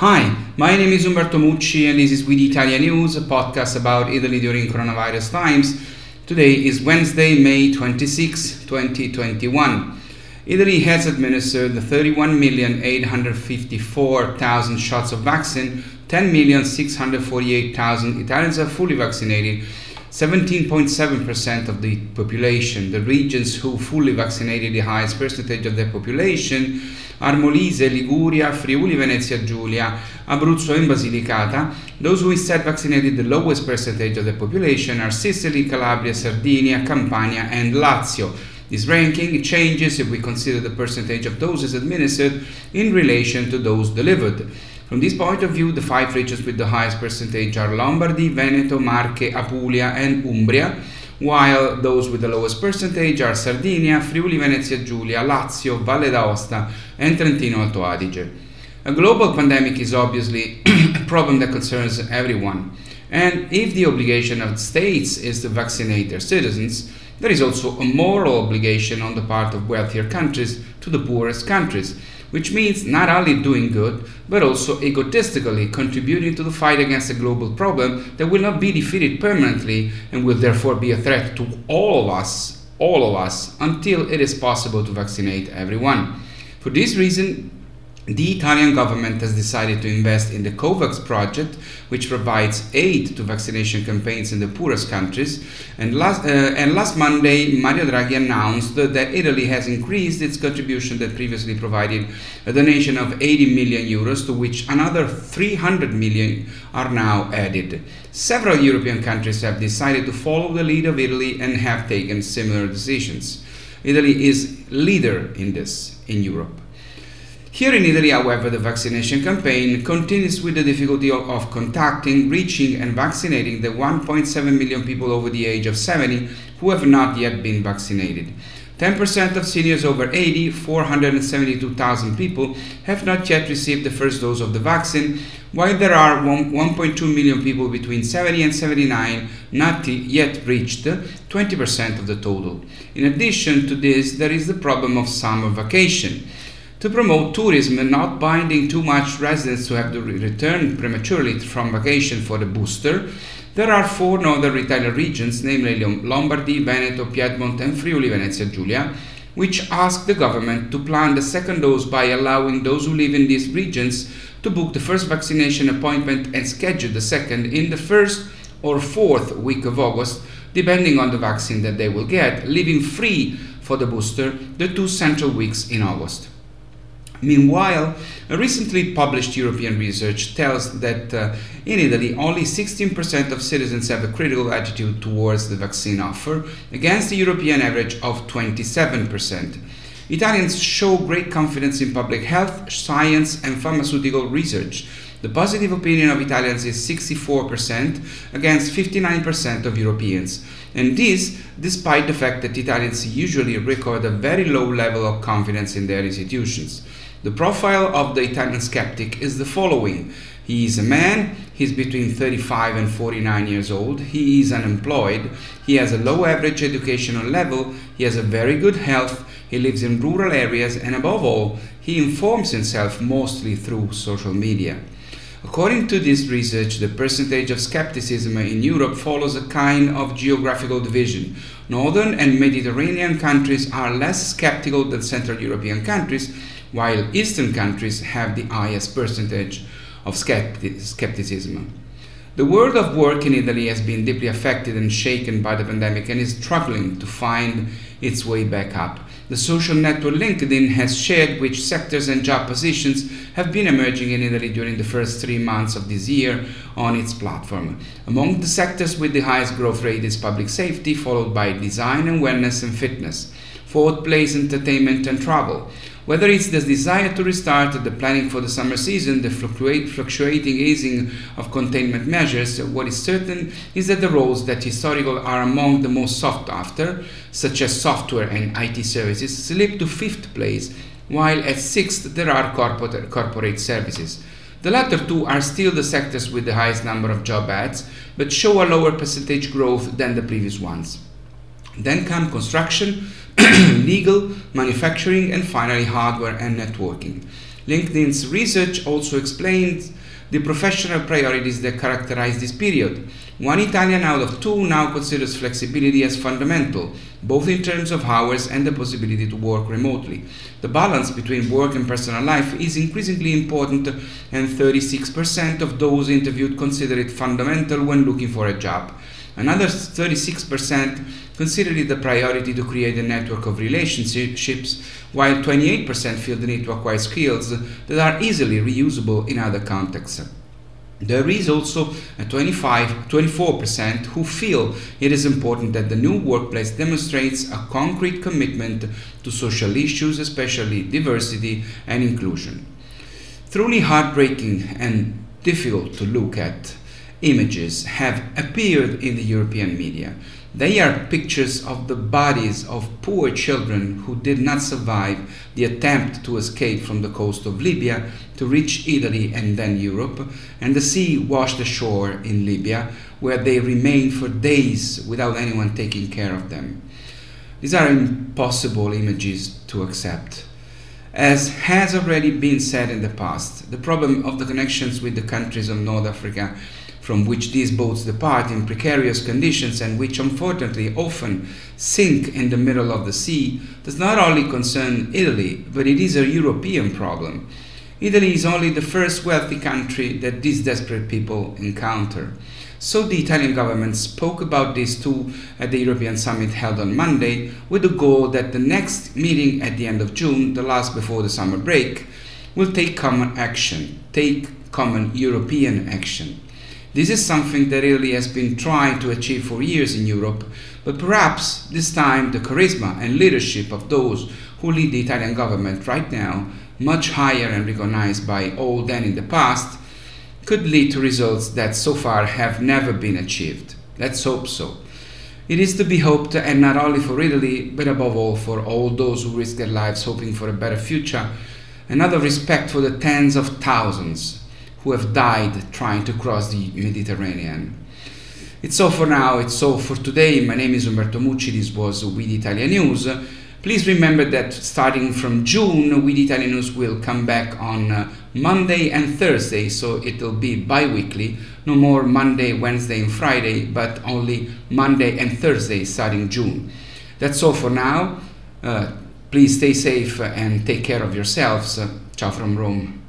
Hi, my name is Umberto Mucci and this is We the Italians News, a podcast about Italy during coronavirus times. Today is Wednesday, May 26, 2021. Italy has administered 31,854,000 shots of vaccine, 10,648,000 Italians are fully vaccinated, 17.7% of the population. The regions who fully vaccinated the highest percentage of their population are Molise, Liguria, Friuli, Venezia Giulia, Abruzzo, and Basilicata. Those who instead vaccinated the lowest percentage of the population are Sicily, Calabria, Sardinia, Campania, and Lazio. This ranking changes if we consider the percentage of doses administered in relation to those delivered. From this point of view, the five regions with the highest percentage are Lombardy, Veneto, Marche, Apulia, and Umbria while those with the lowest percentage are Sardinia, Friuli Venezia Giulia, Lazio, Valle d'Aosta, and Trentino Alto Adige. A global pandemic is obviously a problem that concerns everyone. And if the obligation of states is to vaccinate their citizens, there is also a moral obligation on the part of wealthier countries to the poorest countries which means not only doing good, but also egotistically contributing to the fight against a global problem that will not be defeated permanently and will therefore be a threat to all of us, all of us, until it is possible to vaccinate everyone. For this reason, the Italian government has decided to invest in the COVAX project, which provides aid to vaccination campaigns in the poorest countries. And last, uh, and last Monday, Mario Draghi announced that Italy has increased its contribution that previously provided a donation of 80 million euros, to which another 300 million are now added. Several European countries have decided to follow the lead of Italy and have taken similar decisions. Italy is leader in this in Europe. Here in Italy, however, the vaccination campaign continues with the difficulty of, contacting, reaching, and vaccinating the 1.7 million people over the age of 70 who have not yet been vaccinated. 10% of seniors over 80, 472,000 people, have not yet received the first dose of the vaccine, while there are 1.2 million people between 70 and 79 not yet reached 20% of the total. In addition to this, there is the problem of summer vacation to promote tourism, and not binding too much residents to have to return prematurely from vacation for the booster, there are four northern Italian regions, namely Lombardy, Veneto, Piedmont, and Friuli Venezia Giulia, which ask the government to plan the second dose by allowing those who live in these regions to book the first vaccination appointment and schedule the second in the first or fourth week of August, depending on the vaccine that they will get, leaving free for the booster the two central weeks in August. Meanwhile, a recently published European research tells that uh, in Italy only 16% of citizens have a critical attitude towards the vaccine offer, against the European average of 27%. Italians show great confidence in public health, science, and pharmaceutical research. The positive opinion of Italians is 64% against 59% of Europeans. And this despite the fact that Italians usually record a very low level of confidence in their institutions. The profile of the Italian skeptic is the following. He is a man, he's between 35 and 49 years old, he is unemployed, he has a low average educational level, he has a very good health, he lives in rural areas, and above all, he informs himself mostly through social media. According to this research, the percentage of skepticism in Europe follows a kind of geographical division. Northern and Mediterranean countries are less skeptical than Central European countries, while Eastern countries have the highest percentage of skepti- skepticism. The world of work in Italy has been deeply affected and shaken by the pandemic and is struggling to find its way back up. The social network LinkedIn has shared which sectors and job positions have been emerging in Italy during the first three months of this year on its platform. Among the sectors with the highest growth rate is public safety, followed by design and wellness and fitness, fourth place entertainment and travel. Whether it's the desire to restart the planning for the summer season, the fluctuating easing of containment measures, what is certain is that the roles that historical are among the most sought after, such as software and IT services, slip to fifth place, while at sixth there are corporate, corporate services. The latter two are still the sectors with the highest number of job ads, but show a lower percentage growth than the previous ones. Then come construction, legal, manufacturing, and finally hardware and networking. LinkedIn's research also explains the professional priorities that characterize this period. One Italian out of two now considers flexibility as fundamental, both in terms of hours and the possibility to work remotely. The balance between work and personal life is increasingly important, and 36% of those interviewed consider it fundamental when looking for a job. Another 36% consider it a priority to create a network of relationships, while 28% feel the need to acquire skills that are easily reusable in other contexts. There is also a 25, 24% who feel it is important that the new workplace demonstrates a concrete commitment to social issues, especially diversity and inclusion. Truly heartbreaking and difficult to look at images have appeared in the European media. They are pictures of the bodies of poor children who did not survive the attempt to escape from the coast of Libya to reach Italy and then Europe, and the sea washed ashore in Libya, where they remained for days without anyone taking care of them. These are impossible images to accept. As has already been said in the past, the problem of the connections with the countries of North Africa from which these boats depart in precarious conditions and which unfortunately often sink in the middle of the sea does not only concern Italy, but it is a European problem. Italy is only the first wealthy country that these desperate people encounter. So the Italian government spoke about this too at the European summit held on Monday with the goal that the next meeting at the end of June, the last before the summer break, will take common action, take common European action. This is something that Italy has been trying to achieve for years in Europe, but perhaps this time the charisma and leadership of those who lead the Italian government right now, much higher and recognized by all than in the past, could lead to results that so far have never been achieved. Let's hope so. It is to be hoped, and not only for Italy, but above all for all those who risk their lives hoping for a better future, of respect for the tens of thousands who have died trying to cross the Mediterranean. It's all for now, it's all for today. My name is Umberto Mucci, this was We the Italians News. Please remember that starting from June, We the Italians News will come back on uh, Monday and Thursday, so it will be bi weekly. No more Monday, Wednesday, and Friday, but only Monday and Thursday starting June. That's all for now. Uh, please stay safe and take care of yourselves. ciao from Rome.